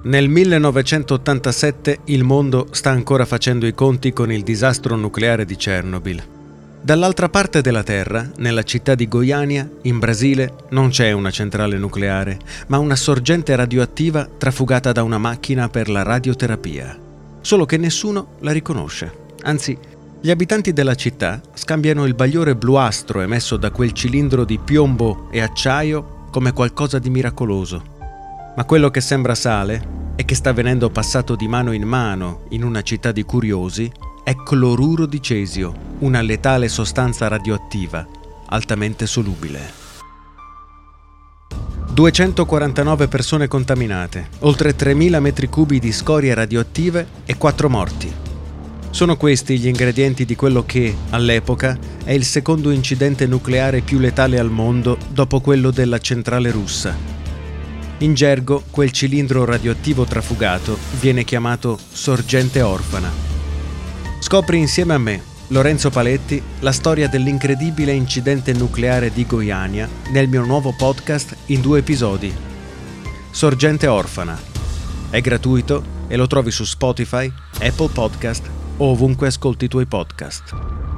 Nel 1987 il mondo sta ancora facendo i conti con il disastro nucleare di Chernobyl. Dall'altra parte della Terra, nella città di Goiânia, in Brasile, non c'è una centrale nucleare, ma una sorgente radioattiva trafugata da una macchina per la radioterapia. Solo che nessuno la riconosce. Anzi, gli abitanti della città scambiano il bagliore bluastro emesso da quel cilindro di piombo e acciaio come qualcosa di miracoloso ma quello che sembra sale e che sta venendo passato di mano in mano in una città di curiosi è cloruro di cesio, una letale sostanza radioattiva altamente solubile. 249 persone contaminate, oltre 3.000 metri cubi di scorie radioattive e 4 morti. Sono questi gli ingredienti di quello che, all'epoca, è il secondo incidente nucleare più letale al mondo dopo quello della centrale russa, in gergo, quel cilindro radioattivo trafugato viene chiamato sorgente orfana. Scopri insieme a me, Lorenzo Paletti, la storia dell'incredibile incidente nucleare di Goiania nel mio nuovo podcast in due episodi. Sorgente orfana. È gratuito e lo trovi su Spotify, Apple Podcast o ovunque ascolti i tuoi podcast.